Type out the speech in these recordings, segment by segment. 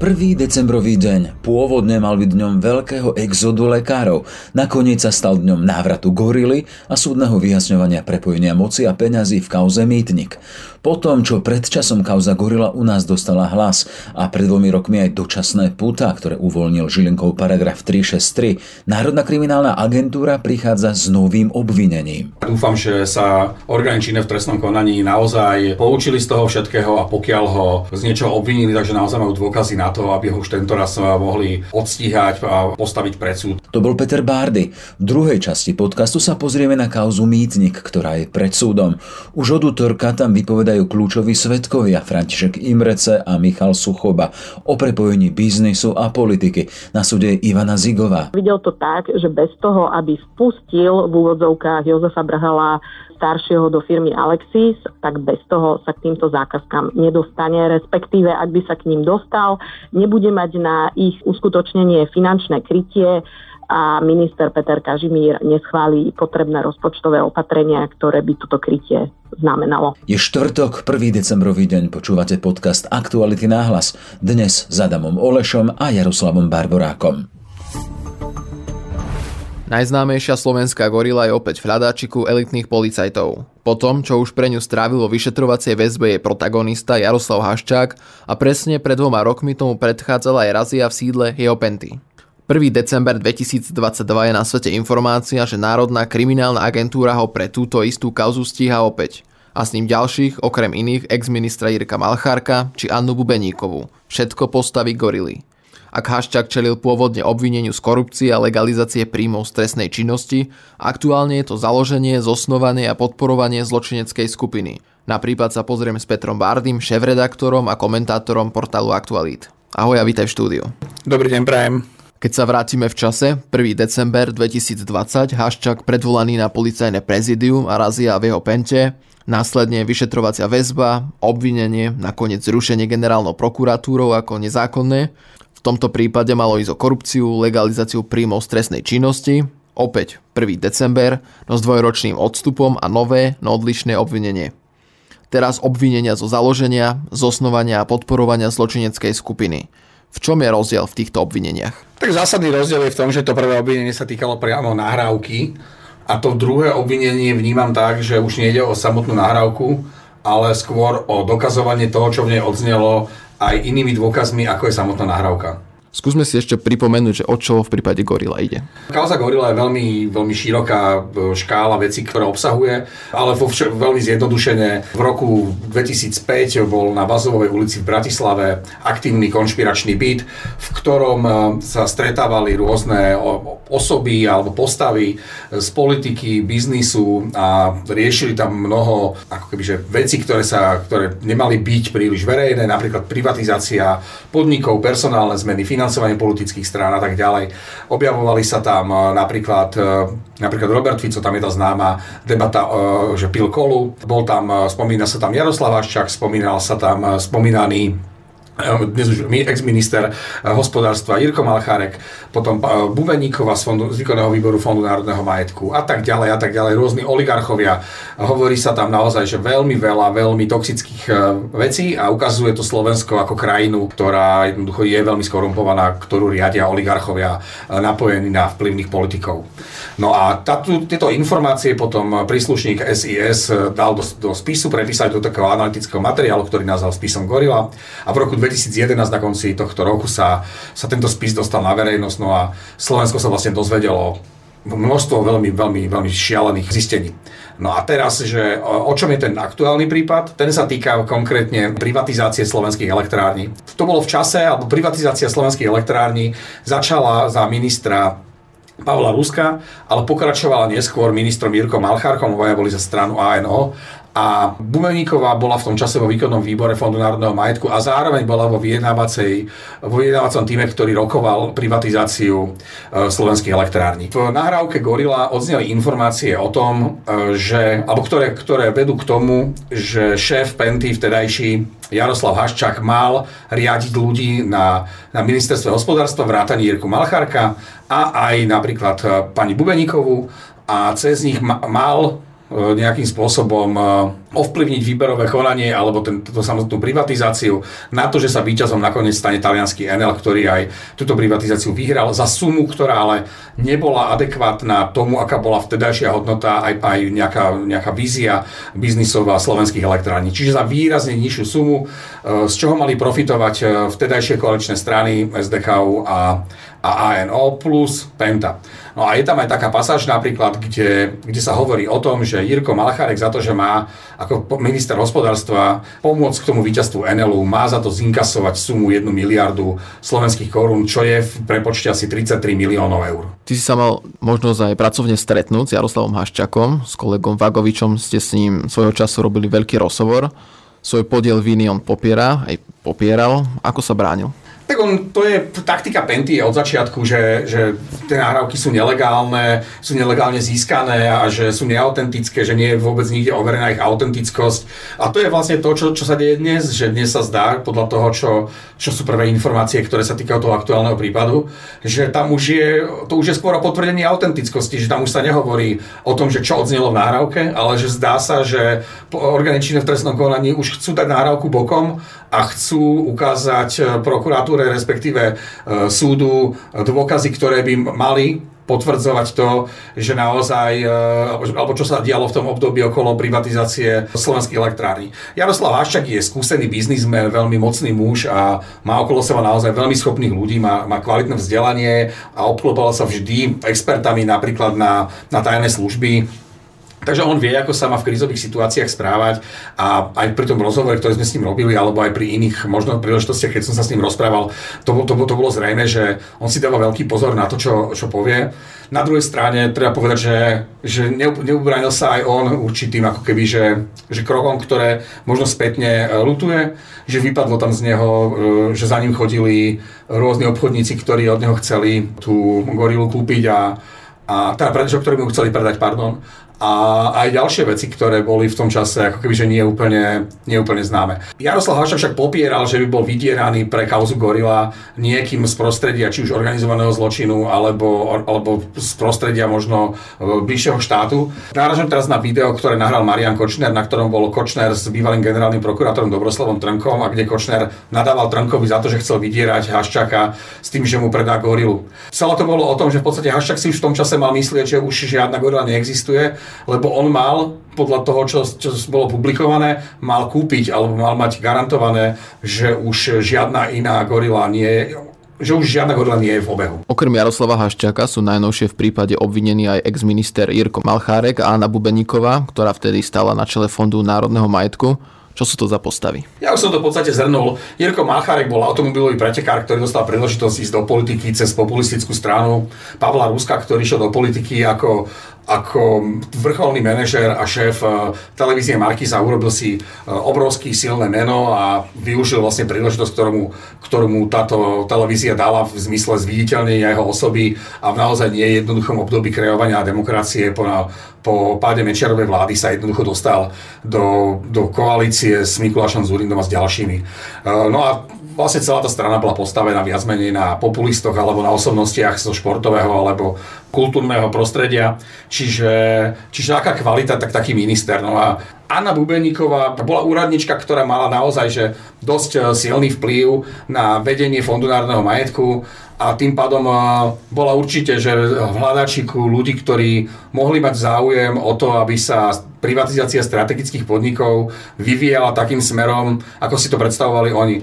1. decembrový deň. Pôvodne mal byť dňom veľkého exodu lekárov. Nakoniec sa stal dňom návratu gorily a súdneho vyjasňovania prepojenia moci a peňazí v kauze Mýtnik. Po tom, čo pred časom kauza Gorila u nás dostala hlas a pred dvomi rokmi aj dočasné puta, ktoré uvoľnil Žilinkov paragraf 363, Národná kriminálna agentúra prichádza s novým obvinením. Dúfam, že sa orgány v trestnom konaní naozaj poučili z toho všetkého a pokiaľ ho z niečoho obvinili, takže naozaj majú dôkazy na to, aby ho už tento raz mohli odstíhať a postaviť pred súd. To bol Peter Bárdy. V druhej časti podcastu sa pozrieme na kauzu Mýtnik, ktorá je pred súdom. Už od útorka tam vypovedá povedajú kľúčoví svetkovia František Imrece a Michal Suchoba o prepojení biznisu a politiky. Na súde Ivana Zigová. Videl to tak, že bez toho, aby vpustil v úvodzovkách Jozefa Brhala staršieho do firmy Alexis, tak bez toho sa k týmto zákazkám nedostane, respektíve ak by sa k ním dostal, nebude mať na ich uskutočnenie finančné krytie, a minister Peter Kažimír neschválí potrebné rozpočtové opatrenia, ktoré by toto krytie znamenalo. Je štvrtok, 1. decembrový deň, počúvate podcast Aktuality náhlas. Dnes s Adamom Olešom a Jaroslavom Barborákom. Najznámejšia slovenská gorila je opäť v hľadáčiku elitných policajtov. Po tom, čo už pre ňu strávilo vyšetrovacie väzbe je protagonista Jaroslav Haščák a presne pred dvoma rokmi tomu predchádzala aj razia v sídle jeho penty. 1. december 2022 je na svete informácia, že Národná kriminálna agentúra ho pre túto istú kauzu stíha opäť. A s ním ďalších, okrem iných, ex-ministra Jirka Malchárka či Annu Bubeníkovú. Všetko postaví gorily. Ak Haščák čelil pôvodne obvineniu z korupcie a legalizácie príjmov z trestnej činnosti, aktuálne je to založenie, zosnovanie a podporovanie zločineckej skupiny. Napríklad sa pozrieme s Petrom Bardym, šéf-redaktorom a komentátorom portálu Aktualít. Ahoj a vítaj v štúdiu. Dobrý deň, prajem. Keď sa vrátime v čase, 1. december 2020, Haščák predvolaný na policajné prezidium a razia v jeho pente, následne vyšetrovacia väzba, obvinenie, nakoniec zrušenie generálnou prokuratúrou ako nezákonné. V tomto prípade malo ísť o korupciu, legalizáciu príjmov stresnej činnosti, opäť 1. december, no s dvojročným odstupom a nové, no odlišné obvinenie. Teraz obvinenia zo založenia, zosnovania a podporovania zločineckej skupiny – v čom je rozdiel v týchto obvineniach? Tak zásadný rozdiel je v tom, že to prvé obvinenie sa týkalo priamo nahrávky a to druhé obvinenie vnímam tak, že už nejde o samotnú nahrávku, ale skôr o dokazovanie toho, čo v nej odznelo aj inými dôkazmi, ako je samotná nahrávka. Skúsme si ešte pripomenúť, že o čo v prípade Gorila ide. Kauza Gorila je veľmi, veľmi široká e, škála vecí, ktoré obsahuje, ale vo vš- veľmi zjednodušene v roku 2005 bol na Vazovej ulici v Bratislave aktívny konšpiračný byt, v ktorom e, sa stretávali rôzne osoby alebo postavy z politiky, biznisu a riešili tam mnoho ako kebyže, veci, ktoré, sa, ktoré nemali byť príliš verejné, napríklad privatizácia podnikov, personálne zmeny, financovanie politických strán a tak ďalej. Objavovali sa tam e, napríklad, e, napríklad Robert Fico, tam je tá známa debata, e, že pil kolu. Bol tam, spomína sa tam Jaroslav Aščák, spomínal sa tam spomínaný dnes už ex-minister eh, hospodárstva Jirko Malchárek, potom eh, Bubeníková z, fondu, z výkonného výboru Fondu národného majetku a tak ďalej a tak ďalej, rôzni oligarchovia. Hovorí sa tam naozaj, že veľmi veľa, veľmi toxických eh, vecí a ukazuje to Slovensko ako krajinu, ktorá jednoducho je veľmi skorumpovaná, ktorú riadia oligarchovia napojení na vplyvných politikov. No a táto, tieto informácie potom príslušník SIS dal do, do spisu, prepísať do takého analytického materiálu, ktorý nazval spisom Gorila a v roku 2011 na konci tohto roku sa, sa tento spis dostal na verejnosť, no a Slovensko sa vlastne dozvedelo množstvo veľmi, veľmi, veľmi šialených zistení. No a teraz, že o čom je ten aktuálny prípad? Ten sa týka konkrétne privatizácie slovenských elektrární. To bolo v čase, alebo privatizácia slovenských elektrární začala za ministra Pavla Ruska, ale pokračovala neskôr ministrom Jirkom Malchárkom, obaja boli za stranu ANO a Bumeníková bola v tom čase vo výkonnom výbore Fondu národného majetku a zároveň bola vo vyjednávacej, vo vyjednávacom týme, ktorý rokoval privatizáciu e, slovenských elektrární. V nahrávke Gorila odzneli informácie o tom, e, že, alebo ktoré, ktoré vedú k tomu, že šéf Penty vtedajší Jaroslav Haščák mal riadiť ľudí na, na ministerstve hospodárstva, vrátanie Jirku Malchárka a aj napríklad e, pani Bubeníkovú a cez nich ma, mal nejakým spôsobom ovplyvniť výberové konanie alebo túto samotnú privatizáciu na to, že sa víťazom nakoniec stane talianský Enel, ktorý aj túto privatizáciu vyhral za sumu, ktorá ale nebola adekvátna tomu, aká bola vtedajšia hodnota aj, aj nejaká, nejaká vízia biznisová slovenských elektrární. Čiže za výrazne nižšiu sumu, e, z čoho mali profitovať e, vtedajšie koaličné strany SDKU a, a ANO plus Penta. No a je tam aj taká pasáž napríklad, kde, kde sa hovorí o tom, že Jirko Malchárek za to, že má ako minister hospodárstva pomôcť k tomu víťazstvu Enelu, má za to zinkasovať sumu 1 miliardu slovenských korún, čo je v prepočte asi 33 miliónov eur. Ty si sa mal možnosť aj pracovne stretnúť s Jaroslavom Haščakom, s kolegom Vagovičom, ste s ním svojho času robili veľký rozhovor. Svoj podiel viny on popiera, aj popieral. Ako sa bránil? Tak on, to je taktika Penty od začiatku, že, že tie nahrávky sú nelegálne, sú nelegálne získané a že sú neautentické, že nie je vôbec nikde overená ich autentickosť. A to je vlastne to, čo, čo sa deje dnes, že dnes sa zdá, podľa toho, čo, čo sú prvé informácie, ktoré sa týkajú toho aktuálneho prípadu, že tam už je, to už je skôr o potvrdení autentickosti, že tam už sa nehovorí o tom, že čo odznelo v nahrávke, ale že zdá sa, že orgány v trestnom konaní už chcú dať nahrávku bokom a chcú ukázať prokuratúre prokuratúre, respektíve e, súdu dôkazy, ktoré by mali potvrdzovať to, že naozaj, e, alebo čo sa dialo v tom období okolo privatizácie slovenských elektrární. Jaroslav Haščak je skúsený biznismen, veľmi mocný muž a má okolo seba naozaj veľmi schopných ľudí, má, má kvalitné vzdelanie a obklopoval sa vždy expertami napríklad na, na tajné služby Takže on vie, ako sa má v krízových situáciách správať a aj pri tom rozhovore, ktorý sme s ním robili, alebo aj pri iných možno príležitostiach, keď som sa s ním rozprával, to, to, to bolo zrejme, že on si dáva veľký pozor na to, čo, čo povie. Na druhej strane treba povedať, že, že neubránil sa aj on určitým ako keby, že, že krokom, ktoré možno spätne e, lutuje, že vypadlo tam z neho, e, že za ním chodili rôzni obchodníci, ktorí od neho chceli tú gorilu kúpiť a a teda predačov, ktorí mu chceli predať, pardon, a aj ďalšie veci, ktoré boli v tom čase ako keby, že nie úplne, nie úplne známe. Jaroslav Haščák však popieral, že by bol vydieraný pre kauzu Gorila niekým z prostredia, či už organizovaného zločinu, alebo, alebo z prostredia možno e, bližšieho štátu. Náražam teraz na video, ktoré nahral Marian Kočner, na ktorom bol Kočner s bývalým generálnym prokurátorom Dobroslavom Trnkom a kde Kočner nadával Trnkovi za to, že chcel vydierať Haščáka s tým, že mu predá Gorilu. Celé to bolo o tom, že v podstate Haščák si už v tom čase mal myslieť, že už žiadna Gorila neexistuje lebo on mal podľa toho, čo, čo bolo publikované, mal kúpiť alebo mal mať garantované, že už žiadna iná gorila nie je že už žiadna gorila nie je v obehu. Okrem Jaroslava Haščáka sú najnovšie v prípade obvinení aj ex-minister Jirko Malchárek a Anna Bubeníková, ktorá vtedy stala na čele Fondu národného majetku. Čo sú to za postavy? Ja už som to v podstate zhrnul. Jirko Malchárek bol automobilový pretekár, ktorý dostal príležitosť ísť do politiky cez populistickú stranu. Pavla Ruska, ktorý šiel do politiky ako ako vrcholný manažer a šéf eh, televízie Markiza urobil si eh, obrovský silné meno a využil vlastne príležitosť, ktorú, ktorú mu táto televízia dala v zmysle zviditeľnenia jeho osoby a v naozaj nie jednoduchom období kreovania demokracie po, po páde Mečiarovej vlády sa jednoducho dostal do, do koalície s Mikulášom Zurindom a s ďalšími. Eh, no a vlastne celá tá strana bola postavená viac menej na populistoch alebo na osobnostiach zo športového alebo kultúrneho prostredia. Čiže, čiže aká kvalita, tak taký minister. No a Anna Bubeníková bola úradnička, ktorá mala naozaj že dosť eh, silný vplyv na vedenie Fondu národného majetku a tým pádom eh, bola určite, že v hľadačiku ľudí, ktorí mohli mať záujem o to, aby sa privatizácia strategických podnikov vyvíjala takým smerom, ako si to predstavovali oni.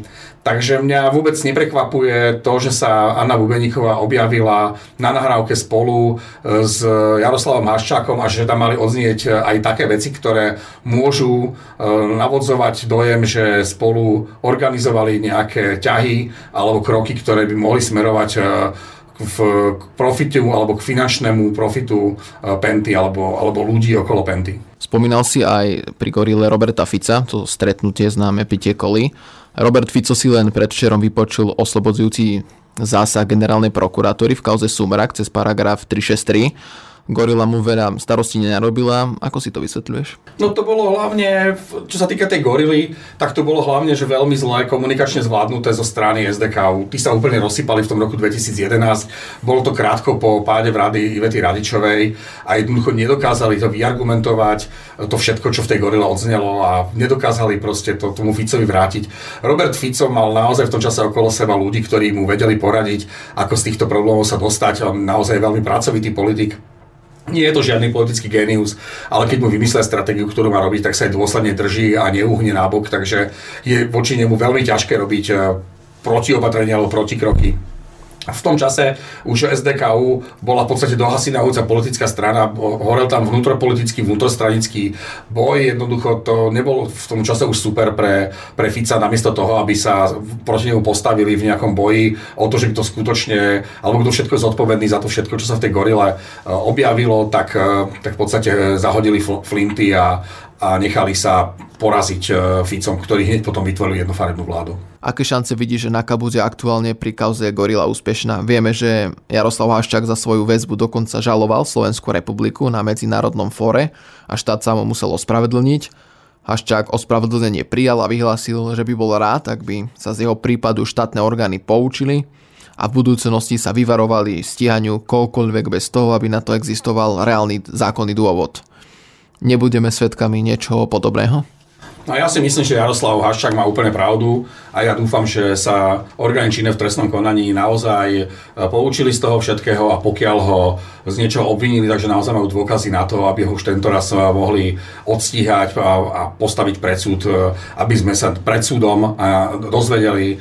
Takže mňa vôbec neprekvapuje to, že sa Anna Bubeníková objavila na nahrávke spolu e, s Jaroslavom Haščákom a že tam mali odznieť aj také veci, ktoré môžu e, navodzovať dojem, že spolu organizovali nejaké ťahy alebo kroky, ktoré by mohli smerovať e, v, k profitu alebo k finančnému profitu Penty alebo, alebo ľudí okolo Penty. Spomínal si aj pri gorile Roberta Fica, to stretnutie známe pitie koli. Robert Fico si len predvčerom vypočul oslobodzujúci zásah generálnej prokuratúry v kauze Sumrak cez paragraf 363. Gorila mu veľa starosti nenarobila. Ako si to vysvetľuješ? No to bolo hlavne, čo sa týka tej gorily, tak to bolo hlavne, že veľmi zlé komunikačne zvládnuté zo strany SDK. Tí sa úplne rozsypali v tom roku 2011. Bolo to krátko po páde v rady Ivety Radičovej a jednoducho nedokázali to vyargumentovať, to všetko, čo v tej gorile odznelo a nedokázali proste to tomu Ficovi vrátiť. Robert Fico mal naozaj v tom čase okolo seba ľudí, ktorí mu vedeli poradiť, ako z týchto problémov sa dostať. On naozaj veľmi pracovitý politik nie je to žiadny politický génius, ale keď mu vymyslia stratégiu, ktorú má robiť, tak sa aj dôsledne drží a neuhne nábok, takže je voči nemu veľmi ťažké robiť eh, protiopatrenia alebo protikroky. V tom čase už SDKU bola v podstate dohasinajúca politická strana, horel tam vnútropolitický, vnútrostranický boj, jednoducho to nebolo v tom čase už super pre, pre Fica, namiesto toho, aby sa proti nemu postavili v nejakom boji o to, že by to skutočne, alebo kto všetko je zodpovedný za to všetko, čo sa v tej gorile e, objavilo, tak, e, tak v podstate zahodili flinty a, a nechali sa poraziť e, Ficom, ktorý hneď potom vytvoril jednofarebnú vládu. Aké šance vidíš, že Naka bude aktuálne pri kauze Gorila úspešná? Vieme, že Jaroslav Haščák za svoju väzbu dokonca žaloval Slovenskú republiku na medzinárodnom fóre a štát sa mu musel ospravedlniť. Haščák ospravedlnenie prijal a vyhlásil, že by bol rád, ak by sa z jeho prípadu štátne orgány poučili a v budúcnosti sa vyvarovali stíhaniu koľkoľvek bez toho, aby na to existoval reálny zákonný dôvod. Nebudeme svedkami niečoho podobného? No ja si myslím, že Jaroslav Haščák má úplne pravdu a ja dúfam, že sa orgány činné v trestnom konaní naozaj e, poučili z toho všetkého a pokiaľ ho z niečoho obvinili, takže naozaj majú dôkazy na to, aby ho už tento raz e, mohli odstíhať a, a postaviť pred súd, e, aby sme sa pred súdom dozvedeli,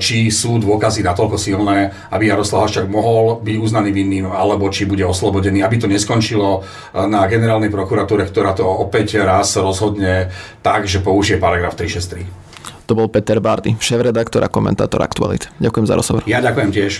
či sú dôkazy natoľko silné, aby Jaroslav Haščák mohol byť uznaný vinným, alebo či bude oslobodený, aby to neskončilo na generálnej prokuratúre, ktorá to opäť raz rozhodne tak, že použije paragraf 363. To bol Peter Bardy, šéf-redaktor a komentátor Aktualit. Ďakujem za rozhovor. Ja ďakujem tiež.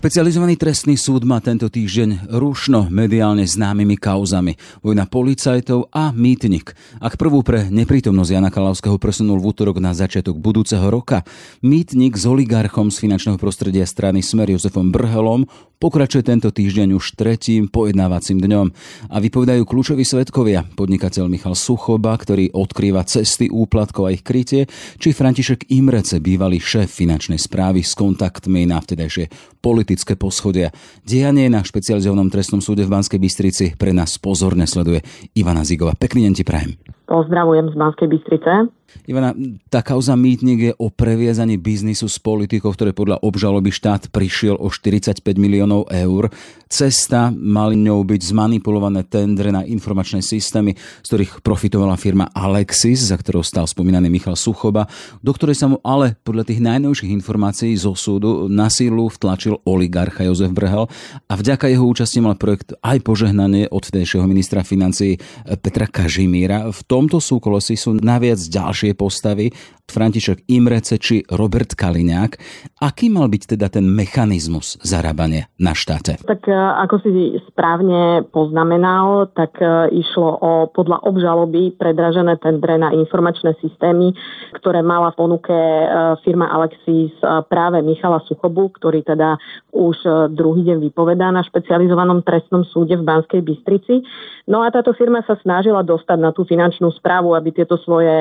Špecializovaný trestný súd má tento týždeň rušno mediálne známymi kauzami. Vojna policajtov a mýtnik. Ak prvú pre neprítomnosť Jana Kalavského presunul v útorok na začiatok budúceho roka, mýtnik s oligarchom z finančného prostredia strany Smer Jozefom Brhelom pokračuje tento týždeň už tretím pojednávacím dňom. A vypovedajú kľúčoví svetkovia, podnikateľ Michal Suchoba, ktorý odkrýva cesty úplatkov a ich krytie, či František Imrece, bývalý šéf finančnej správy s kontaktmi na vtedajšie politické poschodia. Dejanie na špecializovanom trestnom súde v Banskej Bystrici pre nás pozorne sleduje Ivana Zigova. Pekný deň ti prajem. Pozdravujem z Banskej Bystrice. Ivana, tá kauza mýtnik je o previazaní biznisu s politikou, ktoré podľa obžaloby štát prišiel o 45 miliónov eur. Cesta mali ňou byť zmanipulované tendre na informačné systémy, z ktorých profitovala firma Alexis, za ktorou stal spomínaný Michal Suchoba, do ktorej sa mu ale podľa tých najnovších informácií zo súdu na sílu vtlačil oligarcha Jozef Brhel a vďaka jeho účasti mal projekt aj požehnanie od vtedejšieho ministra financí Petra Kažimíra. V tomto súkolosí sú naviac ďalšie postavy, František Imrece či Robert Kaliňák. Aký mal byť teda ten mechanizmus zarábania na štáte? Tak e, ako si správne poznamenal, tak e, išlo o podľa obžaloby predražené tendre na informačné systémy, ktoré mala v ponuke e, firma Alexis práve Michala Suchobu, ktorý teda už druhý deň vypovedá na špecializovanom trestnom súde v Banskej Bystrici. No a táto firma sa snažila dostať na tú finančnú správu, aby tieto svoje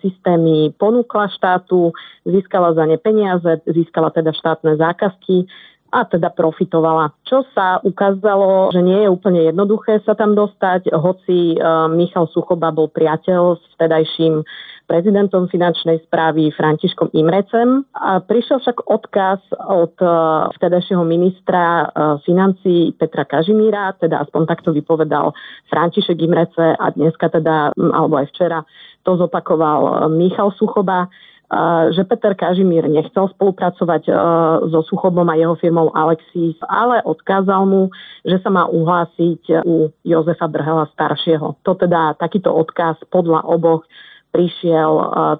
systémy ponúkli ponúkla štátu, získala za ne peniaze, získala teda štátne zákazky a teda profitovala. Čo sa ukázalo, že nie je úplne jednoduché sa tam dostať, hoci e, Michal Suchoba bol priateľ s vtedajším prezidentom finančnej správy Františkom Imrecem. A prišiel však odkaz od e, vtedajšieho ministra e, financí Petra Kažimíra, teda aspoň takto vypovedal František Imrece a dneska teda, alebo aj včera, to zopakoval Michal Suchoba, že Peter Kažimír nechcel spolupracovať so Suchobom a jeho firmou Alexis, ale odkázal mu, že sa má uhlásiť u Jozefa Brhela staršieho. To teda takýto odkaz podľa oboch prišiel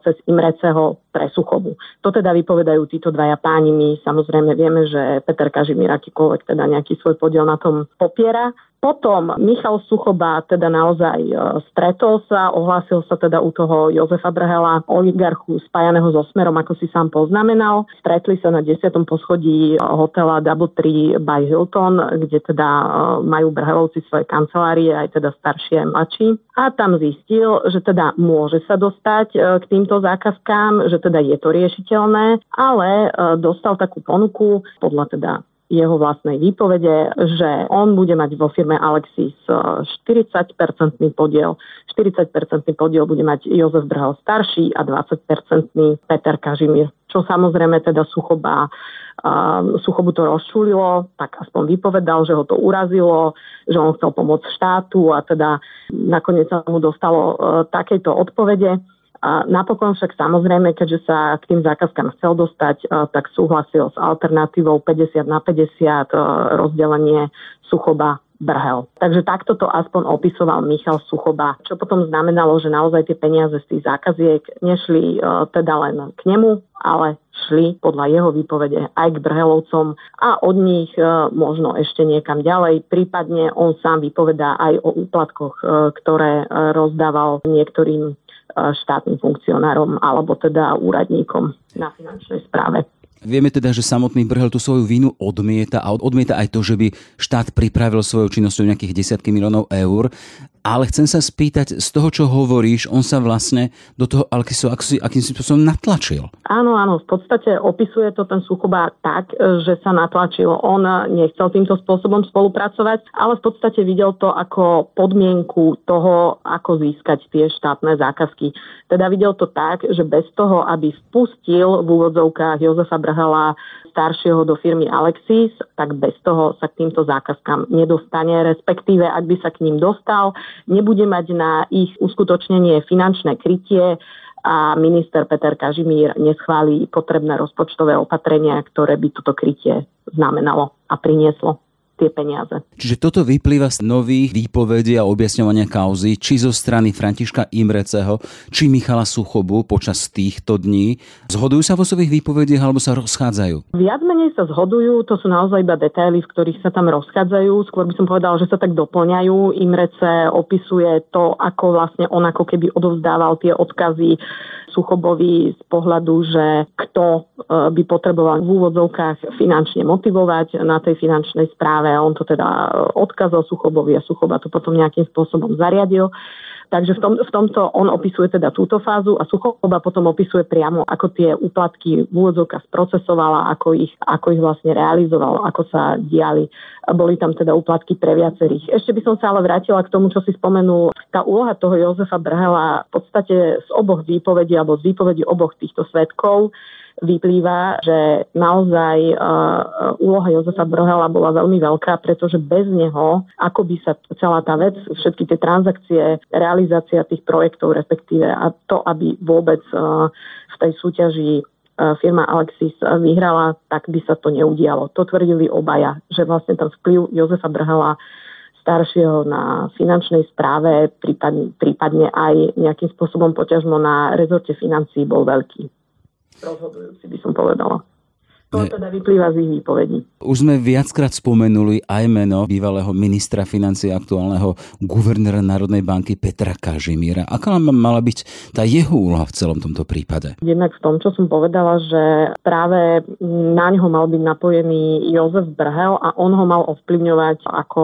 cez Imreceho pre Suchobu. To teda vypovedajú títo dvaja páni. My samozrejme vieme, že Peter Kažimír akýkoľvek teda nejaký svoj podiel na tom popiera. Potom Michal Suchoba teda naozaj e, stretol sa, ohlásil sa teda u toho Jozefa Brhela, oligarchu spájaného so Smerom, ako si sám poznamenal. Stretli sa na 10. poschodí hotela Double Tree by Hilton, kde teda e, majú Brhelovci svoje kancelárie, aj teda staršie aj mladší. A tam zistil, že teda môže sa dostať e, k týmto zákazkám, že teda je to riešiteľné, ale dostal takú ponuku podľa teda jeho vlastnej výpovede, že on bude mať vo firme Alexis 40-percentný e, podiel. 40-percentný podiel bude mať Jozef Brhel starší a 20-percentný Peter Kažimír. Čo samozrejme teda Suchoba Uh, Suchobu to rozčulilo, tak aspoň vypovedal, že ho to urazilo, že on chcel pomôcť štátu a teda nakoniec sa mu dostalo uh, takejto odpovede. Napokon však samozrejme, keďže sa k tým zákazkám chcel dostať, e, tak súhlasil s alternatívou 50 na 50 e, rozdelenie Suchoba Brhel. Takže takto to aspoň opisoval Michal Suchoba, čo potom znamenalo, že naozaj tie peniaze z tých zákaziek nešli uh, teda len k nemu, ale šli podľa jeho výpovede aj k Brhelovcom a od nich možno ešte niekam ďalej. Prípadne on sám vypovedá aj o úplatkoch, ktoré rozdával niektorým štátnym funkcionárom alebo teda úradníkom na finančnej správe. Vieme teda, že samotný Brhel tú svoju vínu odmieta a odmieta aj to, že by štát pripravil svojou činnosťou nejakých desiatky miliónov eur. Ale chcem sa spýtať, z toho, čo hovoríš, on sa vlastne do toho Alkisu akým spôsobom natlačil. Áno, áno, v podstate opisuje to ten Suchoba tak, že sa natlačil. On nechcel týmto spôsobom spolupracovať, ale v podstate videl to ako podmienku toho, ako získať tie štátne zákazky. Teda videl to tak, že bez toho, aby vpustil v úvodzovkách Jozefa Brhala staršieho do firmy Alexis, tak bez toho sa k týmto zákazkám nedostane, respektíve ak by sa k ním dostal, nebude mať na ich uskutočnenie finančné krytie a minister Peter Kažimír neschválí potrebné rozpočtové opatrenia, ktoré by toto krytie znamenalo a prinieslo tie peniaze. Čiže toto vyplýva z nových výpovedí a objasňovania kauzy, či zo strany Františka Imreceho, či Michala Suchobu počas týchto dní. Zhodujú sa vo svojich výpovediach alebo sa rozchádzajú? Viac menej sa zhodujú, to sú naozaj iba detaily, v ktorých sa tam rozchádzajú. Skôr by som povedal, že sa tak doplňajú. Imrece opisuje to, ako vlastne on ako keby odovzdával tie odkazy Suchobovi z pohľadu, že kto e, by potreboval v úvodzovkách finančne motivovať na tej finančnej správe. On to teda e, odkázal Suchobovi a Suchoba to potom nejakým spôsobom zariadil. Takže v, tom, v tomto on opisuje teda túto fázu a Suchoba potom opisuje priamo, ako tie úplatky v úvodzovkách sprocesovala, ako ich, ako ich vlastne realizoval, ako sa diali. Boli tam teda úplatky pre viacerých. Ešte by som sa ale vrátila k tomu, čo si spomenul. Tá úloha toho Jozefa Brhela v podstate z oboch výpovedí alebo z výpovedí oboch týchto svetkov vyplýva, že naozaj uh, úloha Jozefa Brohela bola veľmi veľká, pretože bez neho, ako by sa celá tá vec, všetky tie transakcie, realizácia tých projektov respektíve a to, aby vôbec uh, v tej súťaži firma Alexis vyhrala, tak by sa to neudialo. To tvrdili obaja, že vlastne ten vplyv Jozefa Brhela staršieho na finančnej správe, prípadne, prípadne aj nejakým spôsobom poťažmo na rezorte financí bol veľký rozhodujúci, by som povedala. To teda vyplýva z ich výpovedí. Už sme viackrát spomenuli aj meno bývalého ministra financie aktuálneho guvernéra Národnej banky Petra Kažimíra. Aká mala byť tá jeho úloha v celom tomto prípade? Jednak v tom, čo som povedala, že práve na ňo mal byť napojený Jozef Brhel a on ho mal ovplyvňovať ako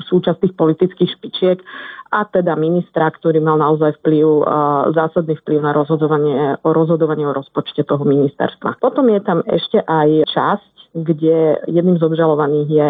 súčasť tých politických špičiek a teda ministra, ktorý mal naozaj vplyv, zásadný vplyv na rozhodovanie, o rozhodovanie o rozpočte toho ministerstva. Potom je tam ešte aj časť, kde jedným z obžalovaných je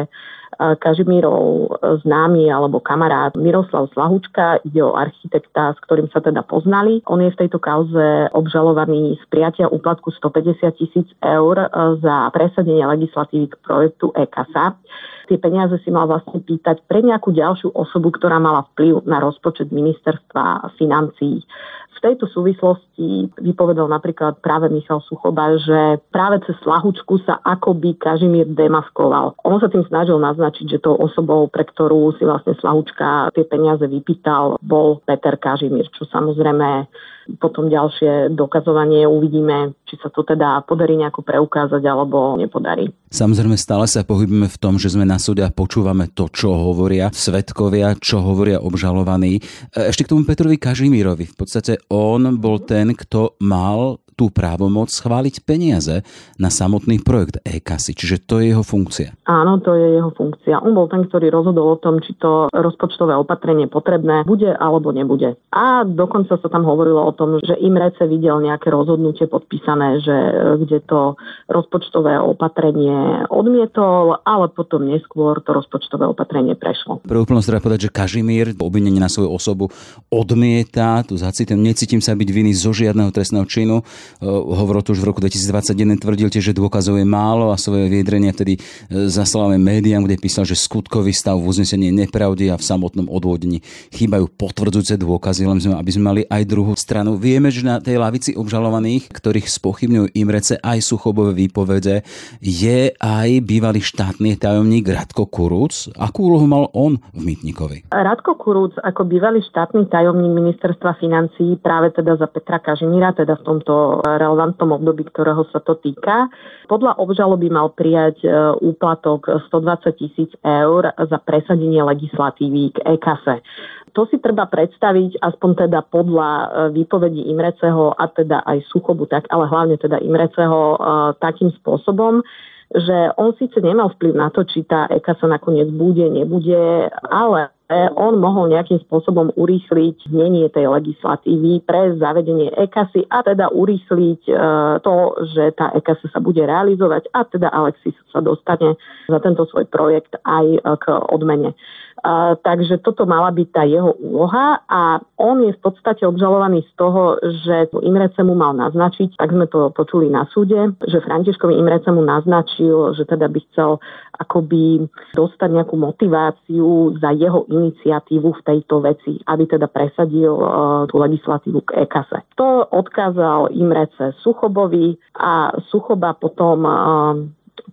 Kažimírov známy alebo kamarát Miroslav Slahučka, ide o architekta, s ktorým sa teda poznali. On je v tejto kauze obžalovaný z prijatia úplatku 150 tisíc eur za presadenie legislatívy k projektu EKASA tie peniaze si mal vlastne pýtať pre nejakú ďalšiu osobu, ktorá mala vplyv na rozpočet ministerstva financií. V tejto súvislosti vypovedal napríklad práve Michal Suchoba, že práve cez Slahučku sa akoby Kažimír demaskoval. On sa tým snažil naznačiť, že tou osobou, pre ktorú si vlastne Slahučka tie peniaze vypýtal, bol Peter Kažimír, čo samozrejme potom ďalšie dokazovanie uvidíme či sa to teda podarí nejako preukázať alebo nepodarí. Samozrejme stále sa pohybujeme v tom, že sme na súde a počúvame to, čo hovoria svetkovia, čo hovoria obžalovaní. Ešte k tomu Petrovi Kažimírovi. V podstate on bol ten, kto mal tú právomoc schváliť peniaze na samotný projekt e-kasy. Čiže to je jeho funkcia. Áno, to je jeho funkcia. On bol ten, ktorý rozhodol o tom, či to rozpočtové opatrenie potrebné bude alebo nebude. A dokonca sa tam hovorilo o tom, že Imrece videl nejaké rozhodnutie podpísané, že e, kde to rozpočtové opatrenie odmietol, ale potom neskôr to rozpočtové opatrenie prešlo. Pre úplnosť treba povedať, že Kažimír obvinenie na svoju osobu odmieta, tu zacitujem, necítim sa byť viny zo žiadneho trestného činu, hovoril už v roku 2021, tvrdil tiež, že dôkazov je málo a svoje vyjadrenia vtedy zaslal médiám, kde písal, že skutkový stav v uznesení nepravdy a v samotnom odvodení chýbajú potvrdzujúce dôkazy, len sme, aby sme mali aj druhú stranu. Vieme, že na tej lavici obžalovaných, ktorých spochybňujú Imrece aj Suchobové výpovede, je aj bývalý štátny tajomník Radko Kurúc. Akú úlohu mal on v Mytníkovi? Radko Kurúc ako bývalý štátny tajomník ministerstva financí práve teda za Petra Kažimíra, teda v tomto relevantnom období, ktorého sa to týka. Podľa obžaloby mal prijať e, úplatok 120 tisíc eur za presadenie legislatívy k EKASE to si treba predstaviť, aspoň teda podľa e, výpovedí Imreceho a teda aj Suchobu, tak, ale hlavne teda Imreceho e, takým spôsobom, že on síce nemal vplyv na to, či tá EKA nakoniec bude, nebude, ale on mohol nejakým spôsobom urýchliť znenie tej legislatívy pre zavedenie EKASy a teda urýchliť e, to, že tá EKASA sa bude realizovať a teda Alexis sa dostane za tento svoj projekt aj k odmene. Takže toto mala byť tá jeho úloha a on je v podstate obžalovaný z toho, že Imrece mu mal naznačiť, tak sme to počuli na súde, že Františkovi Imrece mu naznačil, že teda by chcel akoby dostať nejakú motiváciu za jeho iniciatívu v tejto veci, aby teda presadil uh, tú legislatívu k EKASE. To odkázal Imrece Suchobovi a Suchoba potom uh,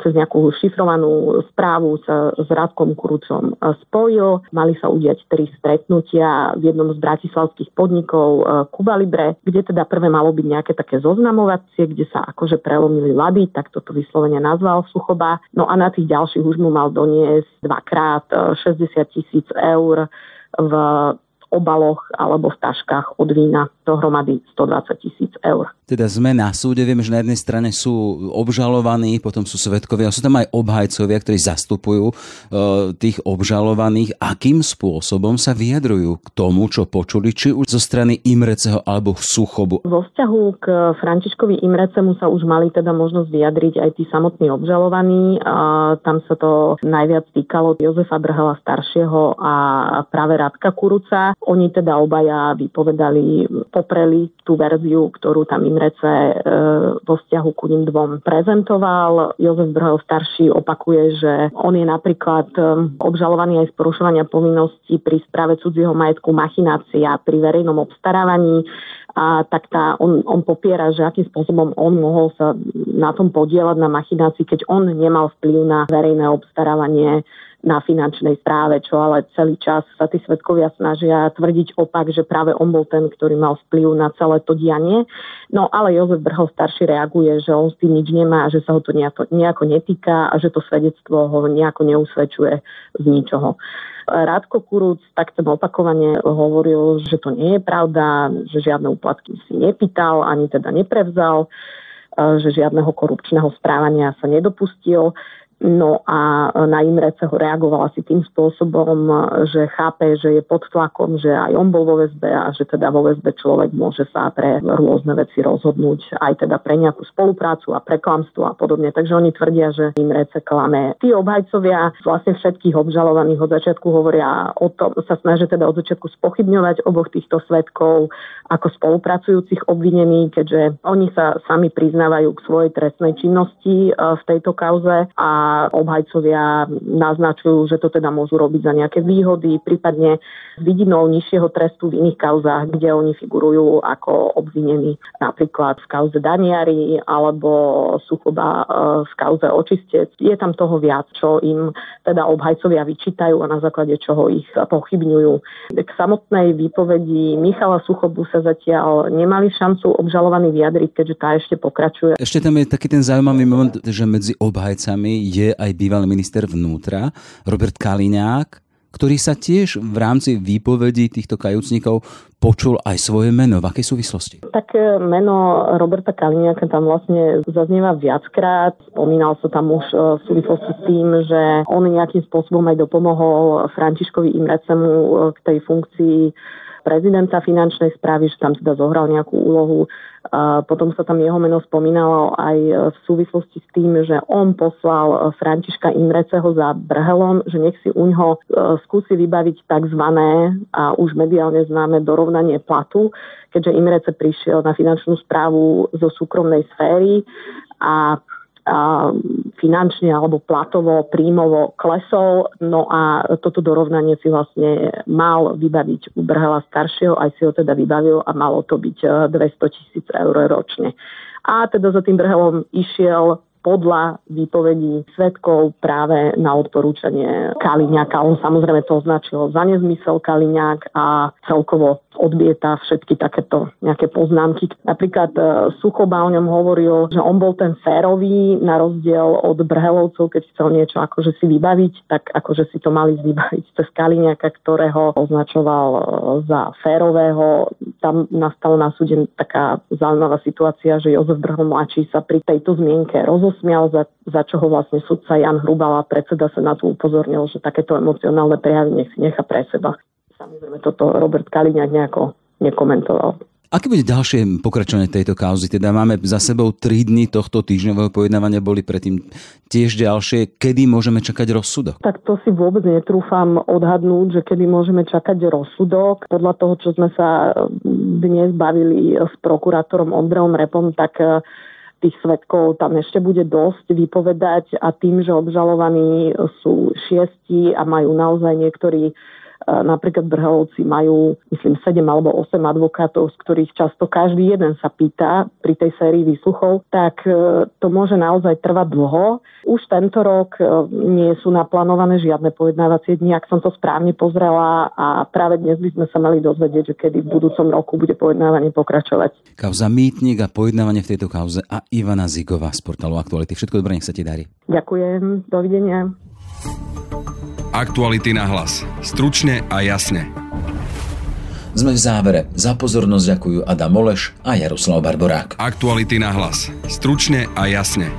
cez nejakú šifrovanú správu sa s Radkom Kurucom e, spojil. Mali sa udiať tri stretnutia v jednom z bratislavských podnikov e, Kuba Libre, kde teda prvé malo byť nejaké také zoznamovacie, kde sa akože prelomili lady, tak toto vyslovene nazval Suchoba. No a na tých ďalších už mu mal doniesť dvakrát 60 e, tisíc eur v obaloch alebo v taškách od vína dohromady 120 tisíc eur. Teda sme na súde, vieme, že na jednej strane sú obžalovaní, potom sú svetkovia, sú tam aj obhajcovia, ktorí zastupujú e, tých obžalovaných. Akým spôsobom sa vyjadrujú k tomu, čo počuli, či už zo strany Imreceho alebo Suchobu? Vo vzťahu k Františkovi Imrecemu sa už mali teda možnosť vyjadriť aj tí samotní obžalovaní. A tam sa to najviac týkalo Jozefa Brhela staršieho a práve Radka Kuruca. Oni teda obaja vypovedali, popreli tú verziu, ktorú tam Imrece e, vo vzťahu ku ním dvom prezentoval. Jozef Brhel starší opakuje, že on je napríklad e, obžalovaný aj z porušovania povinností pri správe cudzieho majetku machinácia pri verejnom obstarávaní a tak tá, on, on popiera, že akým spôsobom on mohol sa na tom podielať na machinácii, keď on nemal vplyv na verejné obstarávanie na finančnej správe, čo ale celý čas sa tí svetkovia snažia tvrdiť opak, že práve on bol ten, ktorý mal vplyv na celé to dianie. No ale Jozef Brhol starší reaguje, že on s tým nič nemá, že sa ho to nejako, nejako netýka a že to svedectvo ho nejako neusvedčuje z ničoho. Rádko Kurúc takto opakovane hovoril, že to nie je pravda, že žiadne úplatky si nepýtal, ani teda neprevzal že žiadneho korupčného správania sa nedopustil. No a na Imrece ho reagovala si tým spôsobom, že chápe, že je pod tlakom, že aj on bol vo väzbe a že teda vo väzbe človek môže sa pre rôzne veci rozhodnúť, aj teda pre nejakú spoluprácu a pre klamstvo a podobne. Takže oni tvrdia, že Imrece klame. Tí obhajcovia vlastne všetkých obžalovaných od začiatku hovoria o tom, sa snažia teda od začiatku spochybňovať oboch týchto svetkov ako spolupracujúcich obvinení, keďže oni sa sami priznávajú k svojej trestnej činnosti e, v tejto kauze a a obhajcovia naznačujú, že to teda môžu robiť za nejaké výhody, prípadne vidinou nižšieho trestu v iných kauzách, kde oni figurujú ako obvinení. Napríklad v kauze Daniari alebo Suchoba e, v kauze Očistec. Je tam toho viac, čo im teda obhajcovia vyčítajú a na základe čoho ich pochybňujú. K samotnej výpovedi Michala Suchobu sa zatiaľ nemali šancu obžalovaný vyjadriť, keďže tá ešte pokračuje. Ešte tam je taký ten zaujímavý moment, že medzi obhajcami je aj bývalý minister vnútra Robert Kaliňák, ktorý sa tiež v rámci výpovedí týchto kajúcnikov počul aj svoje meno. V akej súvislosti? Tak e, meno Roberta Kaliňáka tam vlastne zaznieva viackrát. Spomínal sa tam už e, v súvislosti s tým, že on nejakým spôsobom aj dopomohol Františkovi Imrecemu e, k tej funkcii prezidenta finančnej správy, že tam teda zohral nejakú úlohu. Potom sa tam jeho meno spomínalo aj v súvislosti s tým, že on poslal Františka Imreceho za Brhelom, že nech si u ňoho e, skúsi vybaviť tzv. a už mediálne známe dorovnanie platu, keďže Imrece prišiel na finančnú správu zo súkromnej sféry a finančne alebo platovo, príjmovo klesol. No a toto dorovnanie si vlastne mal vybaviť u Brhela staršieho, aj si ho teda vybavil a malo to byť 200 e, tisíc eur ročne. A teda za tým Brhelom išiel podľa výpovedí svetkov práve na odporúčanie Kaliňáka. On samozrejme to označil za nezmysel Kaliňák a celkovo odbieta všetky takéto nejaké poznámky. Napríklad e, Suchoba o ňom hovoril, že on bol ten férový na rozdiel od Brhelovcov, keď chcel niečo akože si vybaviť, tak akože si to mali vybaviť cez Kaliňaka, ktorého označoval e, za férového. Tam nastala na súde taká zaujímavá situácia, že Jozef Brhol mladší sa pri tejto zmienke rozosmial, za, za čo ho vlastne sudca Jan Hrubala, predseda sa na to upozornil, že takéto emocionálne prejavy nech si nechá pre seba. Samozrejme, toto Robert Kaliňák nejako nekomentoval. Aké bude ďalšie pokračovanie tejto kauzy? Teda máme za sebou 3 dny tohto týždňového pojednávania, boli predtým tiež ďalšie. Kedy môžeme čakať rozsudok? Tak to si vôbec netrúfam odhadnúť, že kedy môžeme čakať rozsudok. Podľa toho, čo sme sa dnes bavili s prokurátorom Ondreom Repom, tak eh, tých svetkov tam ešte bude dosť vypovedať a tým, že obžalovaní sú šiesti a majú naozaj niektorí Napríklad Brhelovci majú, myslím, 7 alebo 8 advokátov, z ktorých často každý jeden sa pýta pri tej sérii výsluchov, tak e, to môže naozaj trvať dlho. Už tento rok e, nie sú naplánované žiadne pojednávacie dni, ak som to správne pozrela a práve dnes by sme sa mali dozvedieť, že kedy v budúcom roku bude pojednávanie pokračovať. Kauza Mýtnik a pojednávanie v tejto kauze a Ivana Zigová z portálu Aktuality. Všetko dobré, nech sa ti darí. Ďakujem, dovidenia. Aktuality na hlas. Stručne a jasne. Sme v závere. Za pozornosť ďakujú Adam Moleš a Jaroslav Barborák. Aktuality na hlas. Stručne a jasne.